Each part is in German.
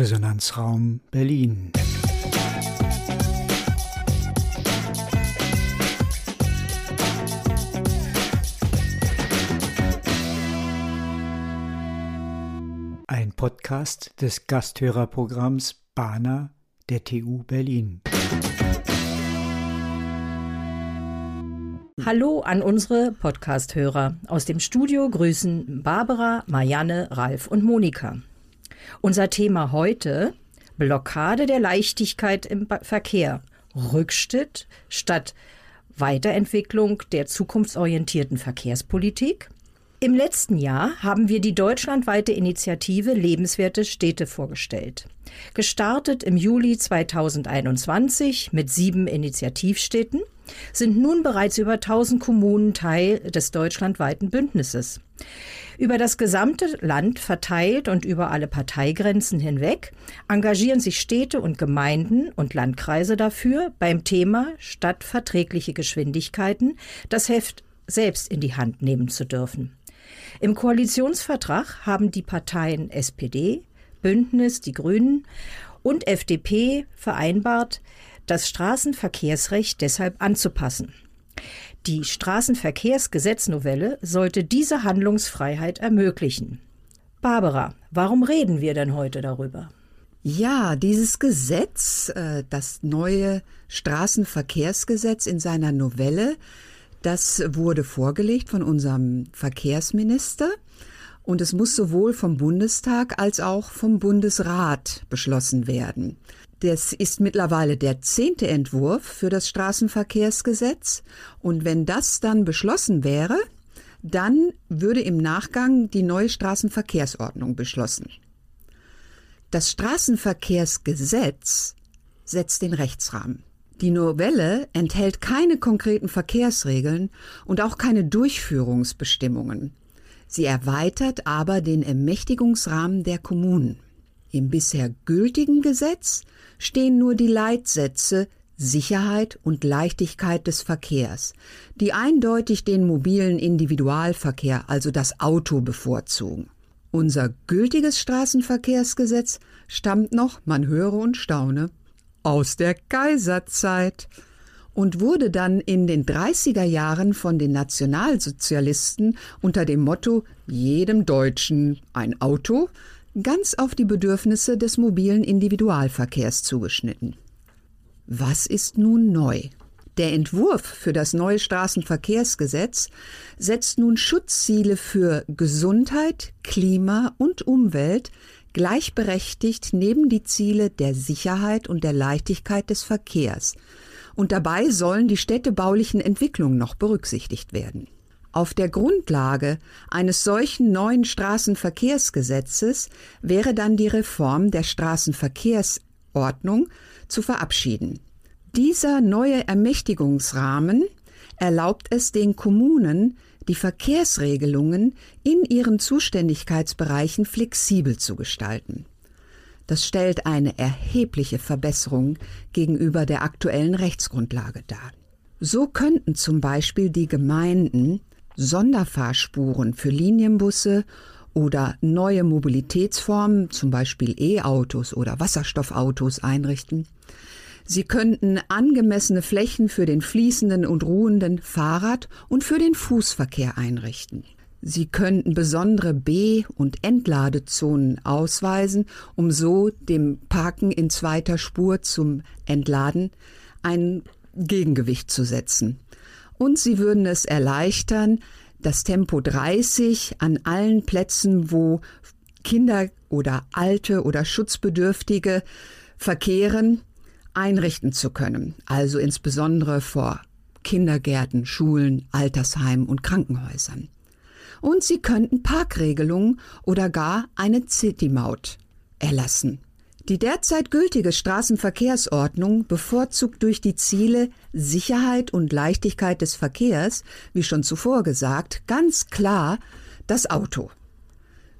Resonanzraum Berlin. Ein Podcast des Gasthörerprogramms Bana der TU Berlin. Hallo an unsere Podcast-Hörer. Aus dem Studio grüßen Barbara, Marianne, Ralf und Monika. Unser Thema heute: Blockade der Leichtigkeit im Verkehr. Rückschritt statt Weiterentwicklung der zukunftsorientierten Verkehrspolitik. Im letzten Jahr haben wir die deutschlandweite Initiative Lebenswerte Städte vorgestellt. Gestartet im Juli 2021 mit sieben Initiativstädten sind nun bereits über 1000 Kommunen Teil des deutschlandweiten Bündnisses. Über das gesamte Land verteilt und über alle Parteigrenzen hinweg engagieren sich Städte und Gemeinden und Landkreise dafür, beim Thema stadtverträgliche Geschwindigkeiten das Heft selbst in die Hand nehmen zu dürfen. Im Koalitionsvertrag haben die Parteien SPD, Bündnis, die Grünen und FDP vereinbart, das Straßenverkehrsrecht deshalb anzupassen. Die Straßenverkehrsgesetznovelle sollte diese Handlungsfreiheit ermöglichen. Barbara, warum reden wir denn heute darüber? Ja, dieses Gesetz, äh, das neue Straßenverkehrsgesetz in seiner Novelle, das wurde vorgelegt von unserem Verkehrsminister und es muss sowohl vom Bundestag als auch vom Bundesrat beschlossen werden. Das ist mittlerweile der zehnte Entwurf für das Straßenverkehrsgesetz. Und wenn das dann beschlossen wäre, dann würde im Nachgang die neue Straßenverkehrsordnung beschlossen. Das Straßenverkehrsgesetz setzt den Rechtsrahmen. Die Novelle enthält keine konkreten Verkehrsregeln und auch keine Durchführungsbestimmungen. Sie erweitert aber den Ermächtigungsrahmen der Kommunen. Im bisher gültigen Gesetz stehen nur die Leitsätze Sicherheit und Leichtigkeit des Verkehrs, die eindeutig den mobilen Individualverkehr, also das Auto, bevorzugen. Unser gültiges Straßenverkehrsgesetz stammt noch, man höre und staune, aus der Kaiserzeit und wurde dann in den 30er Jahren von den Nationalsozialisten unter dem Motto jedem Deutschen ein Auto ganz auf die Bedürfnisse des mobilen Individualverkehrs zugeschnitten. Was ist nun neu? Der Entwurf für das neue Straßenverkehrsgesetz setzt nun Schutzziele für Gesundheit, Klima und Umwelt gleichberechtigt neben die Ziele der Sicherheit und der Leichtigkeit des Verkehrs. Und dabei sollen die städtebaulichen Entwicklungen noch berücksichtigt werden. Auf der Grundlage eines solchen neuen Straßenverkehrsgesetzes wäre dann die Reform der Straßenverkehrsordnung zu verabschieden. Dieser neue Ermächtigungsrahmen erlaubt es den Kommunen, die Verkehrsregelungen in ihren Zuständigkeitsbereichen flexibel zu gestalten. Das stellt eine erhebliche Verbesserung gegenüber der aktuellen Rechtsgrundlage dar. So könnten zum Beispiel die Gemeinden Sonderfahrspuren für Linienbusse oder neue Mobilitätsformen, zum Beispiel E-Autos oder Wasserstoffautos einrichten. Sie könnten angemessene Flächen für den fließenden und ruhenden Fahrrad- und für den Fußverkehr einrichten. Sie könnten besondere B- und Entladezonen ausweisen, um so dem Parken in zweiter Spur zum Entladen ein Gegengewicht zu setzen und sie würden es erleichtern, das Tempo 30 an allen Plätzen, wo Kinder oder Alte oder Schutzbedürftige verkehren, einrichten zu können. Also insbesondere vor Kindergärten, Schulen, Altersheimen und Krankenhäusern. Und sie könnten Parkregelungen oder gar eine City-Maut erlassen. Die derzeit gültige Straßenverkehrsordnung bevorzugt durch die Ziele Sicherheit und Leichtigkeit des Verkehrs, wie schon zuvor gesagt, ganz klar das Auto.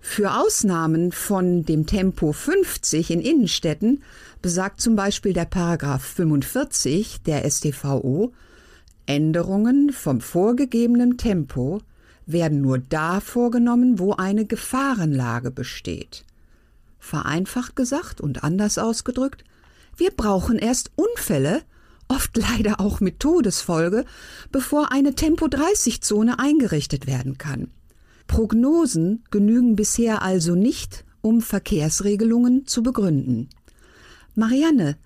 Für Ausnahmen von dem Tempo 50 in Innenstädten besagt zum Beispiel der Paragraph 45 der StVO, Änderungen vom vorgegebenen Tempo werden nur da vorgenommen, wo eine Gefahrenlage besteht. Vereinfacht gesagt und anders ausgedrückt, wir brauchen erst Unfälle, oft leider auch mit Todesfolge, bevor eine Tempo-30-Zone eingerichtet werden kann. Prognosen genügen bisher also nicht, um Verkehrsregelungen zu begründen. Marianne,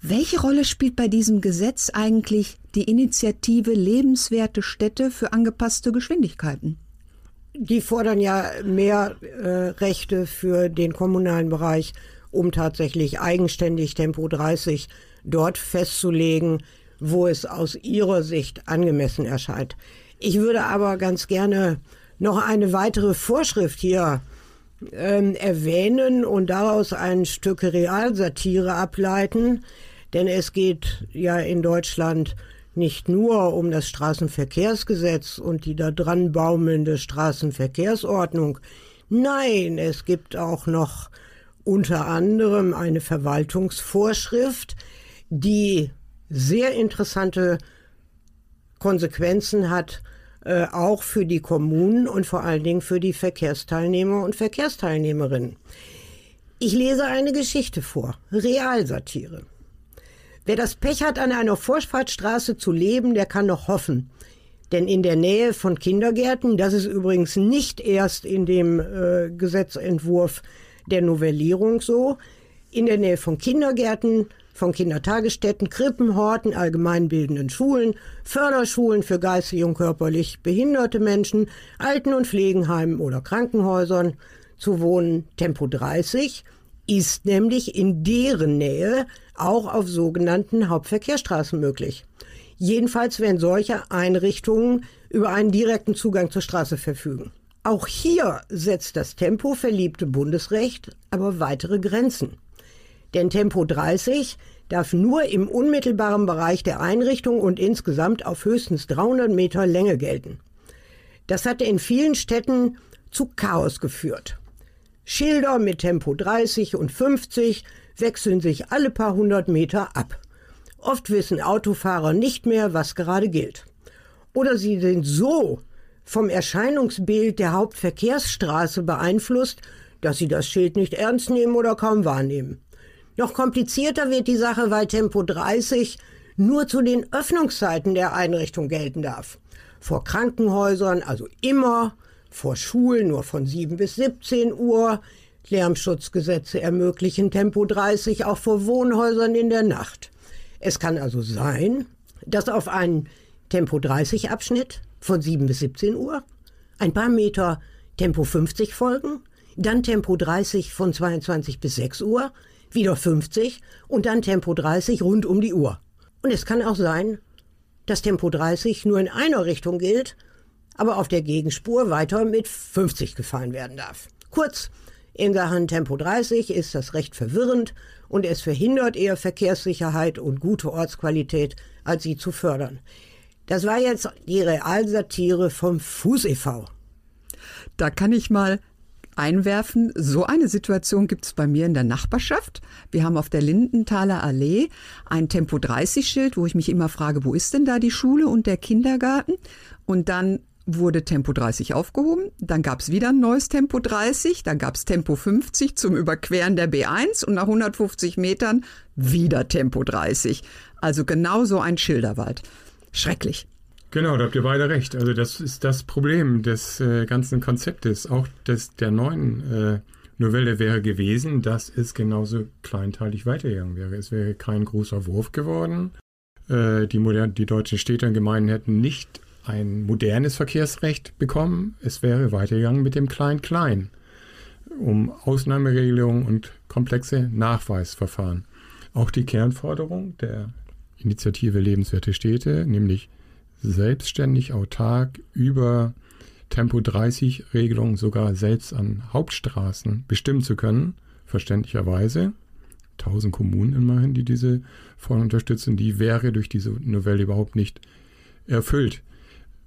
welche Rolle spielt bei diesem Gesetz eigentlich die Initiative Lebenswerte Städte für angepasste Geschwindigkeiten? Die fordern ja mehr äh, Rechte für den kommunalen Bereich, um tatsächlich eigenständig Tempo 30 dort festzulegen, wo es aus ihrer Sicht angemessen erscheint. Ich würde aber ganz gerne noch eine weitere Vorschrift hier ähm, erwähnen und daraus ein Stück Realsatire ableiten, denn es geht ja in Deutschland nicht nur um das Straßenverkehrsgesetz und die da dran baumelnde Straßenverkehrsordnung. Nein, es gibt auch noch unter anderem eine Verwaltungsvorschrift, die sehr interessante Konsequenzen hat, äh, auch für die Kommunen und vor allen Dingen für die Verkehrsteilnehmer und Verkehrsteilnehmerinnen. Ich lese eine Geschichte vor, Realsatire. Wer das Pech hat, an einer Vorfahrtsstraße zu leben, der kann noch hoffen. Denn in der Nähe von Kindergärten, das ist übrigens nicht erst in dem äh, Gesetzentwurf der Novellierung so, in der Nähe von Kindergärten, von Kindertagesstätten, Krippen, Horten, allgemeinbildenden Schulen, Förderschulen für geistig und körperlich behinderte Menschen, Alten- und Pflegenheimen oder Krankenhäusern zu wohnen. Tempo 30 ist nämlich in deren Nähe auch auf sogenannten Hauptverkehrsstraßen möglich. Jedenfalls, wenn solche Einrichtungen über einen direkten Zugang zur Straße verfügen. Auch hier setzt das Tempo verliebte Bundesrecht aber weitere Grenzen. Denn Tempo 30 darf nur im unmittelbaren Bereich der Einrichtung und insgesamt auf höchstens 300 Meter Länge gelten. Das hatte in vielen Städten zu Chaos geführt. Schilder mit Tempo 30 und 50 wechseln sich alle paar hundert Meter ab. Oft wissen Autofahrer nicht mehr, was gerade gilt. Oder sie sind so vom Erscheinungsbild der Hauptverkehrsstraße beeinflusst, dass sie das Schild nicht ernst nehmen oder kaum wahrnehmen. Noch komplizierter wird die Sache, weil Tempo 30 nur zu den Öffnungszeiten der Einrichtung gelten darf. Vor Krankenhäusern also immer, vor Schulen nur von 7 bis 17 Uhr, Lärmschutzgesetze ermöglichen Tempo 30 auch vor Wohnhäusern in der Nacht. Es kann also sein, dass auf einen Tempo 30 Abschnitt von 7 bis 17 Uhr ein paar Meter Tempo 50 folgen, dann Tempo 30 von 22 bis 6 Uhr, wieder 50 und dann Tempo 30 rund um die Uhr. Und es kann auch sein, dass Tempo 30 nur in einer Richtung gilt, aber auf der Gegenspur weiter mit 50 gefahren werden darf. Kurz, in Sachen Tempo 30 ist das recht verwirrend und es verhindert eher Verkehrssicherheit und gute Ortsqualität, als sie zu fördern. Das war jetzt die Realsatire vom Fuß e.V. Da kann ich mal einwerfen, so eine Situation gibt es bei mir in der Nachbarschaft. Wir haben auf der Lindenthaler Allee ein Tempo 30 Schild, wo ich mich immer frage, wo ist denn da die Schule und der Kindergarten? Und dann wurde Tempo 30 aufgehoben, dann gab es wieder ein neues Tempo 30, dann gab es Tempo 50 zum Überqueren der B1 und nach 150 Metern wieder Tempo 30. Also genau so ein Schilderwald. Schrecklich. Genau, da habt ihr beide recht. Also das ist das Problem des äh, ganzen Konzeptes, auch des, der neuen äh, Novelle wäre gewesen, dass es genauso kleinteilig weitergegangen wäre. Es wäre kein großer Wurf geworden. Äh, die, modern, die deutschen Städte und Gemeinden hätten nicht ein modernes Verkehrsrecht bekommen. Es wäre weitergegangen mit dem Klein-Klein, um Ausnahmeregelungen und komplexe Nachweisverfahren. Auch die Kernforderung der Initiative Lebenswerte Städte, nämlich selbstständig, autark über Tempo 30 Regelungen sogar selbst an Hauptstraßen bestimmen zu können, verständlicherweise. 1000 Kommunen immerhin, die diese Forderung unterstützen, die wäre durch diese Novelle überhaupt nicht erfüllt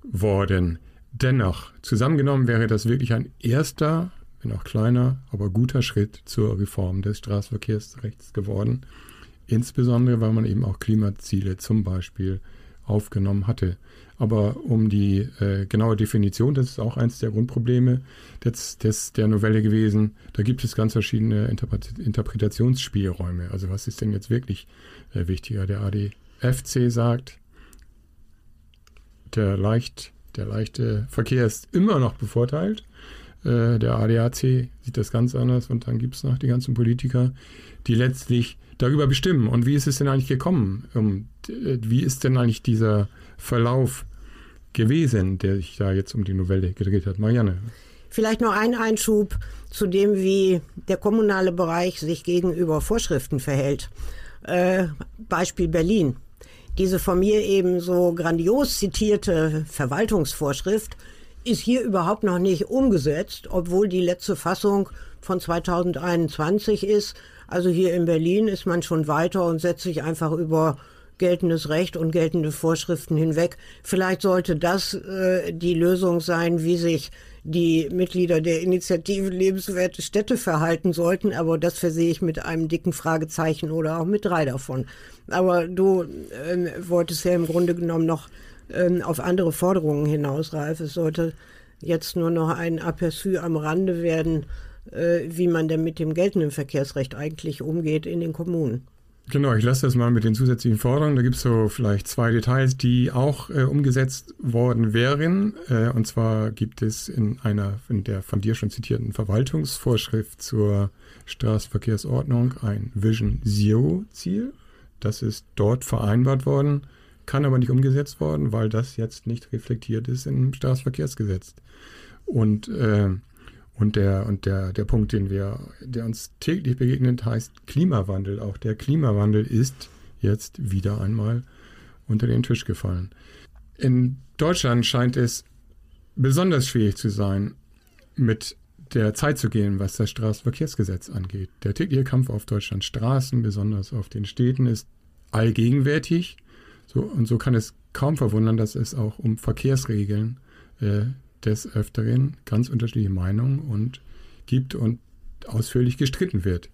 worden. Dennoch, zusammengenommen wäre das wirklich ein erster, wenn auch kleiner, aber guter Schritt zur Reform des Straßenverkehrsrechts geworden. Insbesondere, weil man eben auch Klimaziele zum Beispiel aufgenommen hatte. Aber um die äh, genaue Definition, das ist auch eines der Grundprobleme des, des, der Novelle gewesen, da gibt es ganz verschiedene Interpret Interpretationsspielräume. Also was ist denn jetzt wirklich äh, wichtiger? Der ADFC sagt, der, leicht, der leichte Verkehr ist immer noch bevorteilt. Äh, der ADAC sieht das ganz anders und dann gibt es noch die ganzen Politiker, die letztlich darüber bestimmen. Und wie ist es denn eigentlich gekommen? Um, äh, wie ist denn eigentlich dieser Verlauf gewesen, der sich da jetzt um die Novelle gedreht hat? Marianne. Vielleicht noch ein Einschub zu dem, wie der kommunale Bereich sich gegenüber Vorschriften verhält. Äh, Beispiel Berlin. Diese von mir eben so grandios zitierte Verwaltungsvorschrift ist hier überhaupt noch nicht umgesetzt, obwohl die letzte Fassung von 2021 ist. Also hier in Berlin ist man schon weiter und setzt sich einfach über geltendes Recht und geltende Vorschriften hinweg. Vielleicht sollte das äh, die Lösung sein, wie sich die Mitglieder der Initiative Lebenswerte Städte verhalten sollten, aber das versehe ich mit einem dicken Fragezeichen oder auch mit drei davon. Aber du äh, wolltest ja im Grunde genommen noch äh, auf andere Forderungen hinaus, Ralf. Es sollte jetzt nur noch ein Aperçu am Rande werden, äh, wie man denn mit dem geltenden Verkehrsrecht eigentlich umgeht in den Kommunen. Genau, ich lasse das mal mit den zusätzlichen Forderungen. Da gibt es so vielleicht zwei Details, die auch äh, umgesetzt worden wären. Äh, und zwar gibt es in einer in der von dir schon zitierten Verwaltungsvorschrift zur Straßenverkehrsordnung ein Vision Zero Ziel. Das ist dort vereinbart worden, kann aber nicht umgesetzt worden, weil das jetzt nicht reflektiert ist im Straßenverkehrsgesetz. Und äh, und der, und der, der Punkt, den wir, der uns täglich begegnet, heißt Klimawandel. Auch der Klimawandel ist jetzt wieder einmal unter den Tisch gefallen. In Deutschland scheint es besonders schwierig zu sein, mit der Zeit zu gehen, was das Straßenverkehrsgesetz angeht. Der tägliche Kampf auf Deutschlands Straßen, besonders auf den Städten, ist allgegenwärtig. So, und so kann es kaum verwundern, dass es auch um Verkehrsregeln äh, des Öfteren ganz unterschiedliche Meinungen und gibt und ausführlich gestritten wird.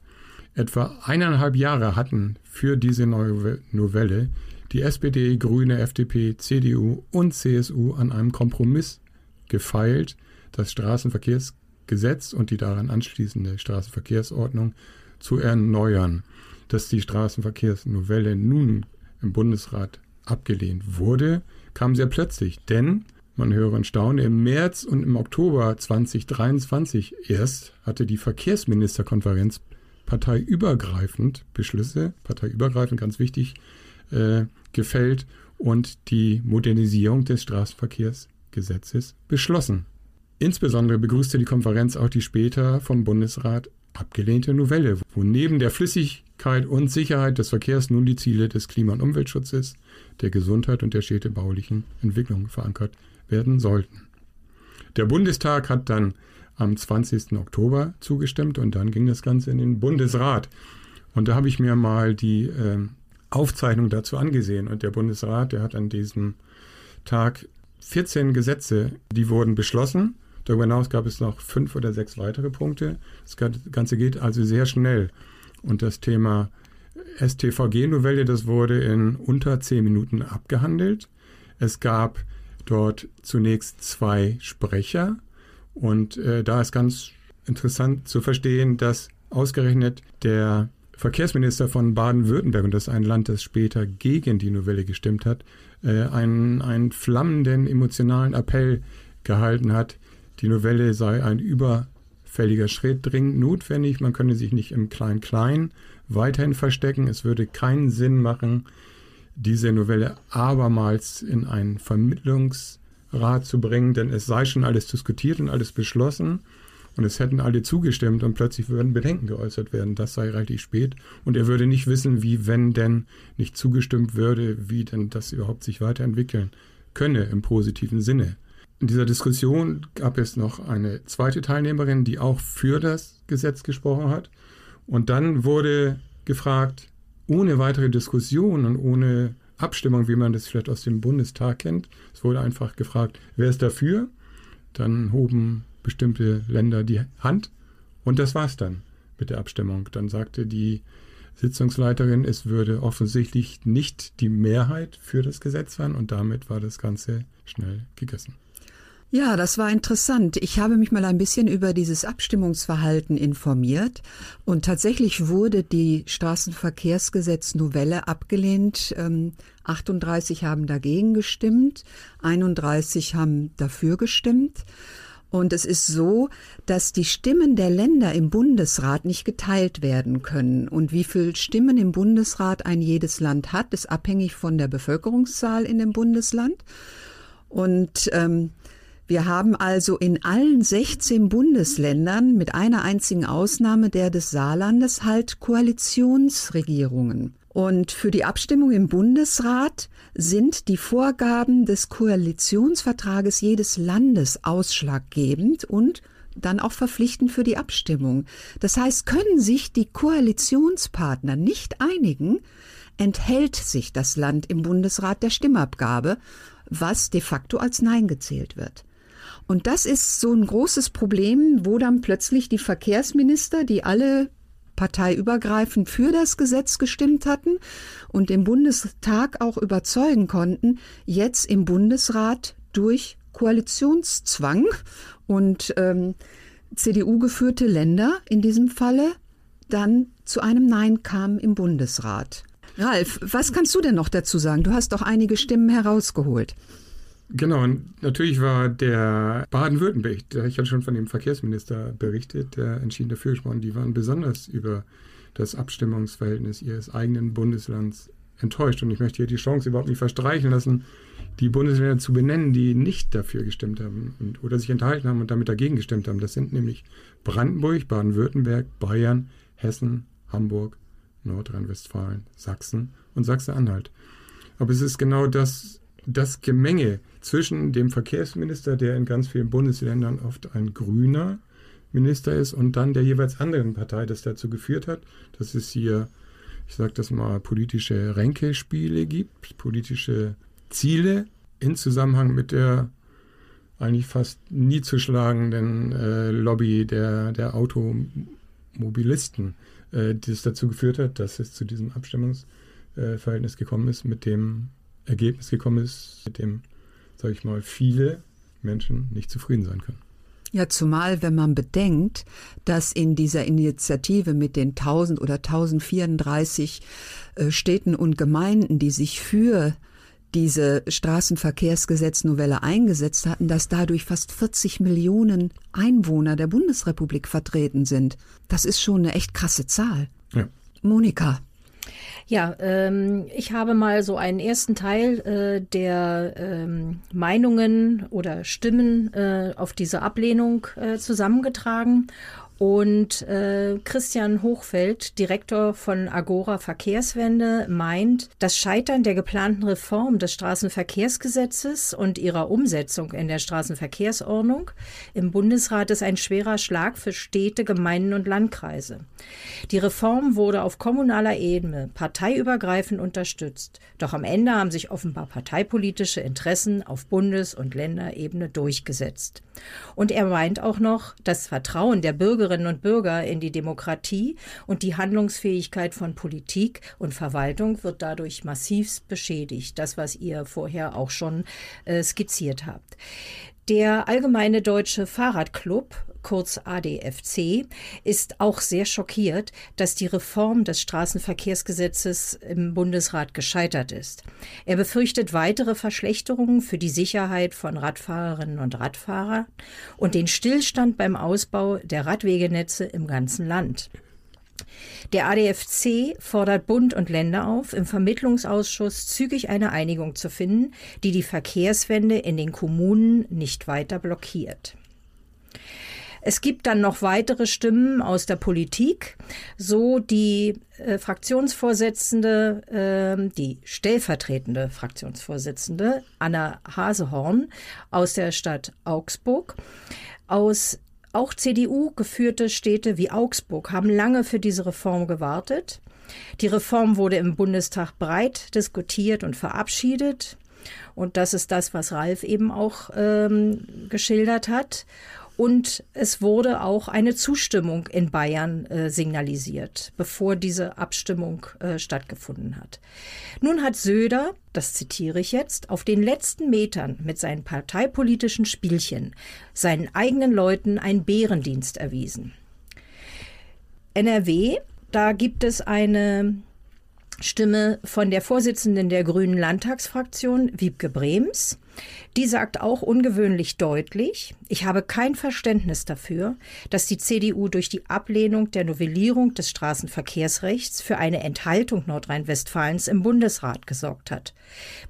Etwa eineinhalb Jahre hatten für diese neue Novelle die SPD, Grüne, FDP, CDU und CSU an einem Kompromiss gefeilt, das Straßenverkehrsgesetz und die daran anschließende Straßenverkehrsordnung zu erneuern. Dass die Straßenverkehrsnovelle nun im Bundesrat abgelehnt wurde, kam sehr plötzlich, denn man höre und staune, im März und im Oktober 2023 erst hatte die Verkehrsministerkonferenz parteiübergreifend Beschlüsse, parteiübergreifend ganz wichtig, äh, gefällt und die Modernisierung des Straßenverkehrsgesetzes beschlossen. Insbesondere begrüßte die Konferenz auch die später vom Bundesrat abgelehnte Novelle, wo neben der Flüssigkeit und Sicherheit des Verkehrs nun die Ziele des Klima- und Umweltschutzes, der Gesundheit und der städtebaulichen Entwicklung verankert werden sollten. Der Bundestag hat dann am 20. Oktober zugestimmt und dann ging das Ganze in den Bundesrat. Und da habe ich mir mal die äh, Aufzeichnung dazu angesehen. Und der Bundesrat, der hat an diesem Tag 14 Gesetze, die wurden beschlossen. Darüber hinaus gab es noch fünf oder sechs weitere Punkte. Das Ganze geht also sehr schnell. Und das Thema STVG-Novelle, das wurde in unter zehn Minuten abgehandelt. Es gab dort zunächst zwei Sprecher. Und äh, da ist ganz interessant zu verstehen, dass ausgerechnet der Verkehrsminister von Baden-Württemberg, und das ist ein Land, das später gegen die Novelle gestimmt hat, äh, einen, einen flammenden emotionalen Appell gehalten hat, die Novelle sei ein überfälliger Schritt, dringend notwendig, man könne sich nicht im Klein-Klein weiterhin verstecken, es würde keinen Sinn machen, diese Novelle abermals in einen Vermittlungsrat zu bringen, denn es sei schon alles diskutiert und alles beschlossen und es hätten alle zugestimmt und plötzlich würden Bedenken geäußert werden. Das sei relativ spät und er würde nicht wissen, wie, wenn denn nicht zugestimmt würde, wie denn das überhaupt sich weiterentwickeln könne im positiven Sinne. In dieser Diskussion gab es noch eine zweite Teilnehmerin, die auch für das Gesetz gesprochen hat. Und dann wurde gefragt, ohne weitere Diskussion und ohne Abstimmung, wie man das vielleicht aus dem Bundestag kennt. Es wurde einfach gefragt, wer ist dafür? Dann hoben bestimmte Länder die Hand und das war's dann mit der Abstimmung. Dann sagte die Sitzungsleiterin. Es würde offensichtlich nicht die Mehrheit für das Gesetz sein und damit war das Ganze schnell gegessen. Ja, das war interessant. Ich habe mich mal ein bisschen über dieses Abstimmungsverhalten informiert und tatsächlich wurde die Straßenverkehrsgesetz-Novelle abgelehnt. 38 ähm, haben dagegen gestimmt, 31 haben dafür gestimmt. Und es ist so, dass die Stimmen der Länder im Bundesrat nicht geteilt werden können. Und wie viel Stimmen im Bundesrat ein jedes Land hat, ist abhängig von der Bevölkerungszahl in dem Bundesland. Und ähm, wir haben also in allen 16 Bundesländern mit einer einzigen Ausnahme der des Saarlandes halt Koalitionsregierungen. Und für die Abstimmung im Bundesrat sind die Vorgaben des Koalitionsvertrages jedes Landes ausschlaggebend und dann auch verpflichtend für die Abstimmung. Das heißt, können sich die Koalitionspartner nicht einigen, enthält sich das Land im Bundesrat der Stimmabgabe, was de facto als Nein gezählt wird. Und das ist so ein großes Problem, wo dann plötzlich die Verkehrsminister, die alle parteiübergreifend für das Gesetz gestimmt hatten und im Bundestag auch überzeugen konnten, jetzt im Bundesrat durch Koalitionszwang und ähm, CDU geführte Länder in diesem Falle dann zu einem Nein kamen im Bundesrat. Ralf, was kannst du denn noch dazu sagen? Du hast doch einige Stimmen herausgeholt. Genau, und natürlich war der Baden-Württemberg, ich hatte schon von dem Verkehrsminister berichtet, der entschieden dafür gesprochen, die waren besonders über das Abstimmungsverhältnis ihres eigenen Bundeslands enttäuscht. Und ich möchte hier die Chance überhaupt nicht verstreichen lassen, die Bundesländer zu benennen, die nicht dafür gestimmt haben und, oder sich enthalten haben und damit dagegen gestimmt haben. Das sind nämlich Brandenburg, Baden-Württemberg, Bayern, Hessen, Hamburg, Nordrhein-Westfalen, Sachsen und Sachsen-Anhalt. Aber es ist genau das, das Gemenge zwischen dem Verkehrsminister, der in ganz vielen Bundesländern oft ein grüner Minister ist, und dann der jeweils anderen Partei, das dazu geführt hat, dass es hier, ich sage das mal, politische Ränkespiele gibt, politische Ziele in Zusammenhang mit der eigentlich fast nie zu schlagenden äh, Lobby der, der Automobilisten, äh, das dazu geführt hat, dass es zu diesem Abstimmungsverhältnis gekommen ist, mit dem Ergebnis gekommen ist, mit dem sage ich mal, viele Menschen nicht zufrieden sein können. Ja, zumal wenn man bedenkt, dass in dieser Initiative mit den 1000 oder 1034 äh, Städten und Gemeinden, die sich für diese Straßenverkehrsgesetznovelle eingesetzt hatten, dass dadurch fast 40 Millionen Einwohner der Bundesrepublik vertreten sind. Das ist schon eine echt krasse Zahl. Ja. Monika, ja, ähm, ich habe mal so einen ersten Teil äh, der ähm, Meinungen oder Stimmen äh, auf diese Ablehnung äh, zusammengetragen und äh, Christian Hochfeld, Direktor von Agora Verkehrswende, meint, das Scheitern der geplanten Reform des Straßenverkehrsgesetzes und ihrer Umsetzung in der Straßenverkehrsordnung im Bundesrat ist ein schwerer Schlag für Städte, Gemeinden und Landkreise. Die Reform wurde auf kommunaler Ebene parteiübergreifend unterstützt. Doch am Ende haben sich offenbar parteipolitische Interessen auf Bundes- und Länderebene durchgesetzt. Und er meint auch noch, das Vertrauen der Bürgerinnen und Bürger in die Demokratie und die Handlungsfähigkeit von Politik und Verwaltung wird dadurch massiv beschädigt. Das, was ihr vorher auch schon äh, skizziert habt. Der Allgemeine Deutsche Fahrradclub kurz ADFC, ist auch sehr schockiert, dass die Reform des Straßenverkehrsgesetzes im Bundesrat gescheitert ist. Er befürchtet weitere Verschlechterungen für die Sicherheit von Radfahrerinnen und Radfahrern und den Stillstand beim Ausbau der Radwegenetze im ganzen Land. Der ADFC fordert Bund und Länder auf, im Vermittlungsausschuss zügig eine Einigung zu finden, die die Verkehrswende in den Kommunen nicht weiter blockiert. Es gibt dann noch weitere Stimmen aus der Politik, so die äh, Fraktionsvorsitzende, äh, die stellvertretende Fraktionsvorsitzende Anna Hasehorn aus der Stadt Augsburg, aus auch CDU geführte Städte wie Augsburg haben lange für diese Reform gewartet. Die Reform wurde im Bundestag breit diskutiert und verabschiedet. Und das ist das, was Ralf eben auch ähm, geschildert hat. Und es wurde auch eine Zustimmung in Bayern äh, signalisiert, bevor diese Abstimmung äh, stattgefunden hat. Nun hat Söder, das zitiere ich jetzt, auf den letzten Metern mit seinen parteipolitischen Spielchen seinen eigenen Leuten einen Bärendienst erwiesen. NRW, da gibt es eine Stimme von der Vorsitzenden der Grünen Landtagsfraktion, Wiebke Brems. Die sagt auch ungewöhnlich deutlich, ich habe kein Verständnis dafür, dass die CDU durch die Ablehnung der Novellierung des Straßenverkehrsrechts für eine Enthaltung Nordrhein-Westfalens im Bundesrat gesorgt hat.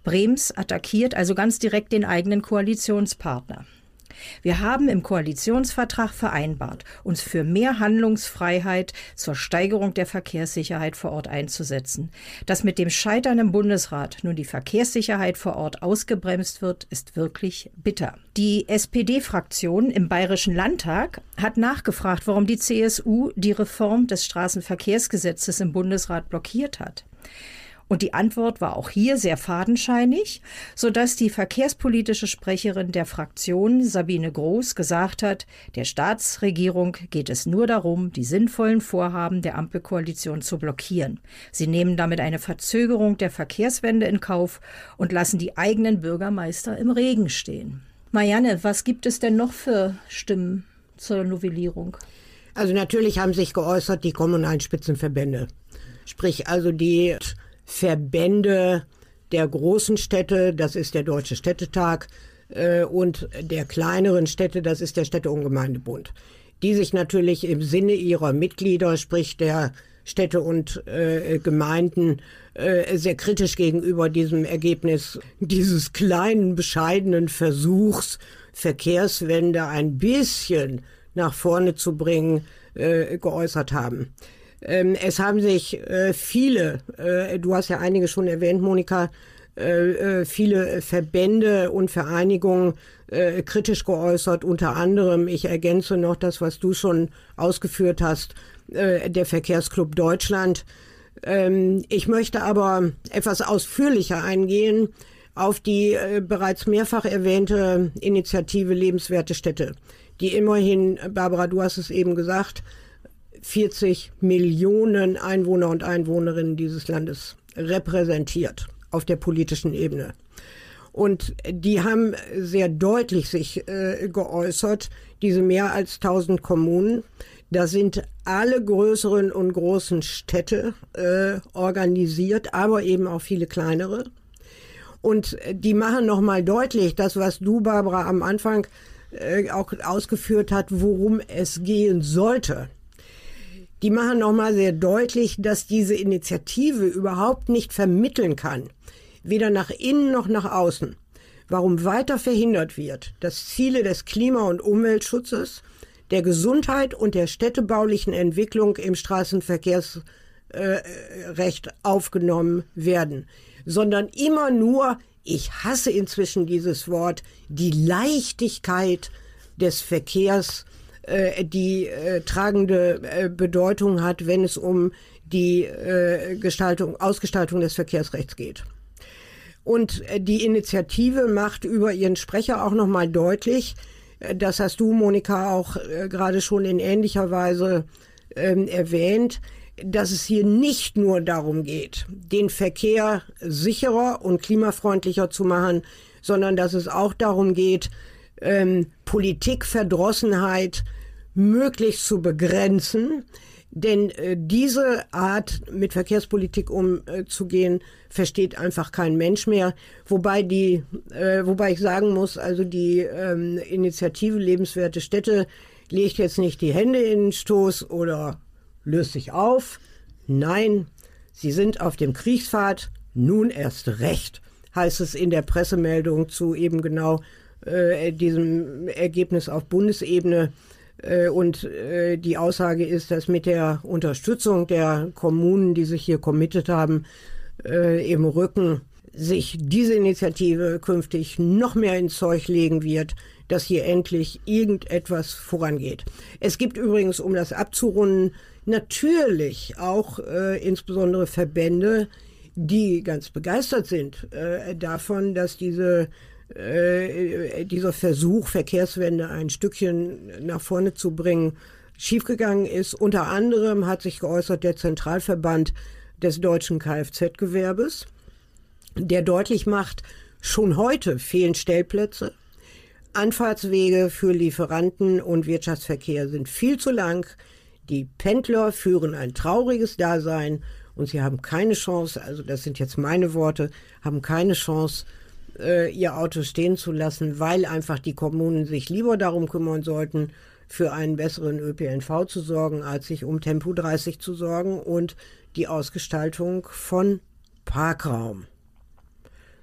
Brems attackiert also ganz direkt den eigenen Koalitionspartner. Wir haben im Koalitionsvertrag vereinbart, uns für mehr Handlungsfreiheit zur Steigerung der Verkehrssicherheit vor Ort einzusetzen. Dass mit dem Scheitern im Bundesrat nun die Verkehrssicherheit vor Ort ausgebremst wird, ist wirklich bitter. Die SPD-Fraktion im Bayerischen Landtag hat nachgefragt, warum die CSU die Reform des Straßenverkehrsgesetzes im Bundesrat blockiert hat. Und die Antwort war auch hier sehr fadenscheinig, so dass die verkehrspolitische Sprecherin der Fraktion Sabine Groß gesagt hat, der Staatsregierung geht es nur darum, die sinnvollen Vorhaben der Ampelkoalition zu blockieren. Sie nehmen damit eine Verzögerung der Verkehrswende in Kauf und lassen die eigenen Bürgermeister im Regen stehen. Marianne, was gibt es denn noch für Stimmen zur Novellierung? Also natürlich haben sich geäußert die kommunalen Spitzenverbände. Sprich also die Verbände der großen Städte, das ist der Deutsche Städtetag, äh, und der kleineren Städte, das ist der Städte- und Gemeindebund, die sich natürlich im Sinne ihrer Mitglieder, sprich der Städte und äh, Gemeinden, äh, sehr kritisch gegenüber diesem Ergebnis dieses kleinen, bescheidenen Versuchs, Verkehrswende ein bisschen nach vorne zu bringen, äh, geäußert haben. Ähm, es haben sich äh, viele, äh, du hast ja einige schon erwähnt, Monika, äh, äh viele Verbände und Vereinigungen äh, kritisch geäußert. Unter anderem, ich ergänze noch das, was du schon ausgeführt hast, äh, der Verkehrsclub Deutschland. Ähm, ich möchte aber etwas ausführlicher eingehen auf die bereits mehrfach erwähnte Initiative Lebenswerte Städte, die immerhin, Barbara, du hast es eben gesagt, 40 Millionen Einwohner und Einwohnerinnen dieses Landes repräsentiert auf der politischen Ebene. Und die haben sehr deutlich sich äh, geäußert, diese mehr als 1000 Kommunen. Da sind alle größeren und großen Städte äh, organisiert, aber eben auch viele kleinere. Und die machen nochmal deutlich, das, was du, Barbara, am Anfang äh, auch ausgeführt hat, worum es gehen sollte die machen nochmal sehr deutlich, dass diese Initiative überhaupt nicht vermitteln kann, weder nach innen noch nach außen, warum weiter verhindert wird, dass Ziele des Klima- und Umweltschutzes, der Gesundheit und der städtebaulichen Entwicklung im Straßenverkehrsrecht äh, aufgenommen werden, sondern immer nur, ich hasse inzwischen dieses Wort, die Leichtigkeit des Verkehrs äh, die äh, tragende äh, Bedeutung hat, wenn es um die äh, Gestaltung, Ausgestaltung des Verkehrsrechts geht. Und äh, die Initiative macht über ihren Sprecher auch nochmal deutlich, äh, das hast du, Monika, auch gerade schon in ähnlicher Weise ähm, erwähnt, dass es hier nicht nur darum geht, den Verkehr sicherer und klimafreundlicher zu machen, sondern dass es auch darum geht, ähm, Politikverdrossenheit möglichst zu begrenzen. Denn äh, diese Art, mit Verkehrspolitik umzugehen, versteht einfach kein Mensch mehr. Wobei die, äh, wobei ich sagen muss, also die ähm, Initiative Lebenswerte Städte legt jetzt nicht die Hände in den Stoß oder löst sich auf. Nein, sie sind auf dem Kriegspfad. Nun erst recht, heißt es in der Pressemeldung zu eben genau äh, diesem Ergebnis auf Bundesebene. Äh, und äh, die Aussage ist, dass mit der Unterstützung der Kommunen, die sich hier committed haben, äh, im Rücken sich diese Initiative künftig noch mehr ins Zeug legen wird, dass hier endlich irgendetwas vorangeht. Es gibt übrigens, um das abzurunden, natürlich auch äh, insbesondere Verbände, die ganz begeistert sind äh, davon, dass diese äh, dieser Versuch, Verkehrswende ein Stückchen nach vorne zu bringen, schiefgegangen ist. Unter anderem hat sich geäußert der Zentralverband des deutschen Kfz-Gewerbes, der deutlich macht, schon heute fehlen Stellplätze. Anfahrtswege für Lieferanten und Wirtschaftsverkehr sind viel zu lang. Die Pendler führen ein trauriges Dasein und sie haben keine Chance, also das sind jetzt meine Worte, haben keine Chance, äh, ihr Auto stehen zu lassen, weil einfach die Kommunen sich lieber darum kümmern sollten, für einen besseren ÖPNV zu sorgen, als sich um Tempo 30 zu sorgen und die Ausgestaltung von Parkraum.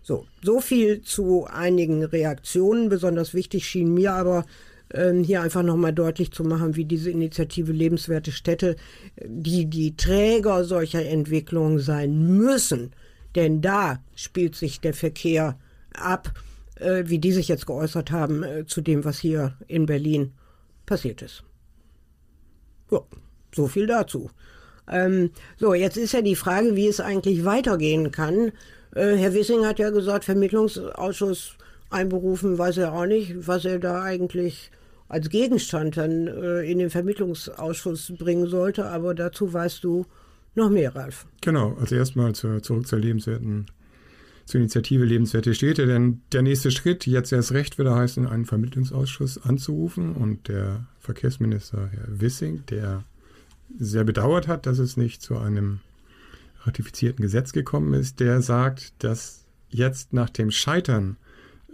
So, so viel zu einigen Reaktionen. Besonders wichtig schien mir aber ähm, hier einfach nochmal deutlich zu machen, wie diese Initiative Lebenswerte Städte, die die Träger solcher Entwicklungen sein müssen. Denn da spielt sich der Verkehr ab, äh, wie die sich jetzt geäußert haben, äh, zu dem, was hier in Berlin passiert ist. Ja, so viel dazu. Ähm, so, jetzt ist ja die Frage, wie es eigentlich weitergehen kann. Äh, Herr Wissing hat ja gesagt, Vermittlungsausschuss einberufen, weiß er auch nicht, was er da eigentlich als Gegenstand dann äh, in den Vermittlungsausschuss bringen sollte. Aber dazu weißt du noch mehr, Ralf. Genau, also erstmal zur, zurück zur lebenswerten zur Initiative Lebenswerte Städte, denn der nächste Schritt, jetzt erst recht, würde heißen, einen Vermittlungsausschuss anzurufen und der Verkehrsminister Herr Wissing, der sehr bedauert hat, dass es nicht zu einem ratifizierten Gesetz gekommen ist, der sagt, dass jetzt nach dem Scheitern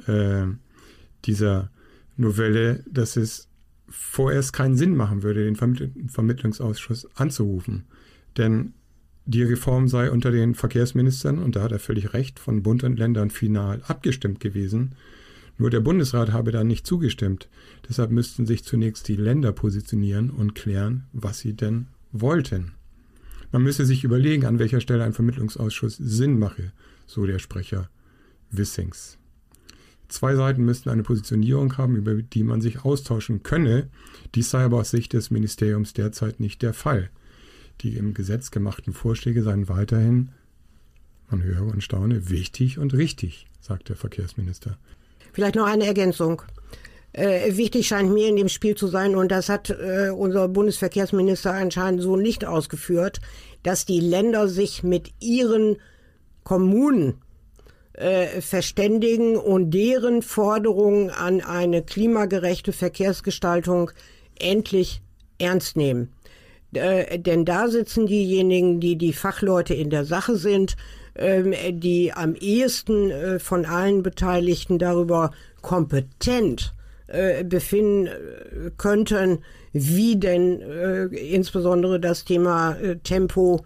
äh, dieser Novelle, dass es vorerst keinen Sinn machen würde, den Vermittlungsausschuss anzurufen. Denn die Reform sei unter den Verkehrsministern, und da hat er völlig recht, von Bund und Ländern final abgestimmt gewesen. Nur der Bundesrat habe da nicht zugestimmt. Deshalb müssten sich zunächst die Länder positionieren und klären, was sie denn wollten. Man müsse sich überlegen, an welcher Stelle ein Vermittlungsausschuss Sinn mache, so der Sprecher Wissings. Zwei Seiten müssten eine Positionierung haben, über die man sich austauschen könne. Dies sei aber aus Sicht des Ministeriums derzeit nicht der Fall. Die im Gesetz gemachten Vorschläge seien weiterhin, man höre und staune, wichtig und richtig, sagt der Verkehrsminister. Vielleicht noch eine Ergänzung. Äh, wichtig scheint mir in dem Spiel zu sein, und das hat äh, unser Bundesverkehrsminister anscheinend so nicht ausgeführt, dass die Länder sich mit ihren Kommunen äh, verständigen und deren Forderungen an eine klimagerechte Verkehrsgestaltung endlich ernst nehmen. Äh, denn da sitzen diejenigen, die die Fachleute in der Sache sind, ähm, die am ehesten äh, von allen Beteiligten darüber kompetent äh, befinden könnten, wie denn insbesondere das Thema Tempo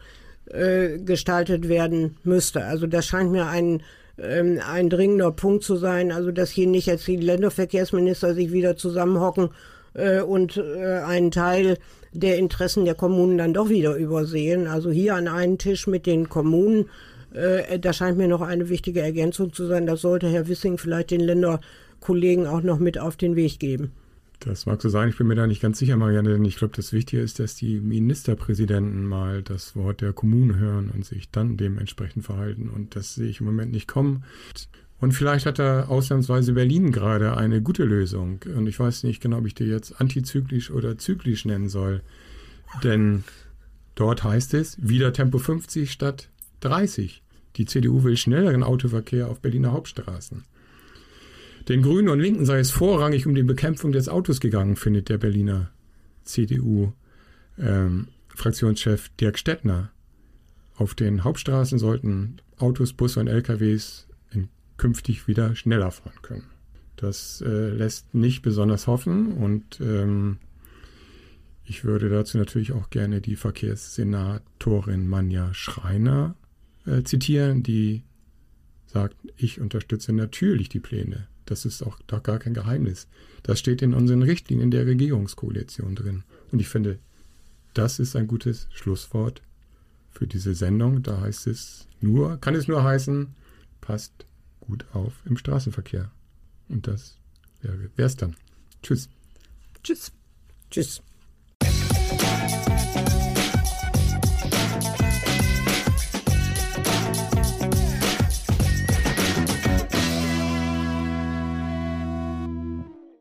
gestaltet werden müsste. Also das scheint mir ein ähm, ein dringender Punkt zu sein, also dass hier nicht jetzt die Länderverkehrsminister sich wieder zusammenhocken und einen Teil der Interessen der Kommunen dann doch wieder übersehen. Also hier an einen Tisch mit den Kommunen, äh, da scheint mir noch eine wichtige Ergänzung zu sein. Das sollte Herr Wissing vielleicht den Länderkollegen auch noch mit auf den Weg geben. Das mag so sein, ich bin mir da nicht ganz sicher, Marianne, denn ich glaube, das Wichtige ist, dass die Ministerpräsidenten mal das Wort der Kommunen hören und sich dann dementsprechend verhalten. Und das sehe ich im Moment nicht kommen. Und vielleicht hat da ausnahmsweise Berlin gerade eine gute Lösung. Und ich weiß nicht genau, ob ich die jetzt antizyklisch oder zyklisch nennen soll. Denn dort heißt es wieder Tempo 50 statt 30. Die CDU will schnelleren Autoverkehr auf Berliner Hauptstraßen. Den Grünen und Linken sei es vorrangig um die Bekämpfung des Autos gegangen, findet der Berliner CDU-Fraktionschef ähm, Dirk Stettner. Auf den Hauptstraßen sollten Autos, Busse und LKWs künftig wieder schneller fahren können. Das äh, lässt nicht besonders hoffen und ähm, ich würde dazu natürlich auch gerne die Verkehrssenatorin Manja Schreiner äh, zitieren, die sagt, ich unterstütze natürlich die Pläne. Das ist auch doch gar kein Geheimnis. Das steht in unseren Richtlinien der Regierungskoalition drin. Und ich finde, das ist ein gutes Schlusswort für diese Sendung. Da heißt es nur, kann es nur heißen, passt gut auf im Straßenverkehr. Und das wäre es dann. Tschüss. Tschüss. Tschüss.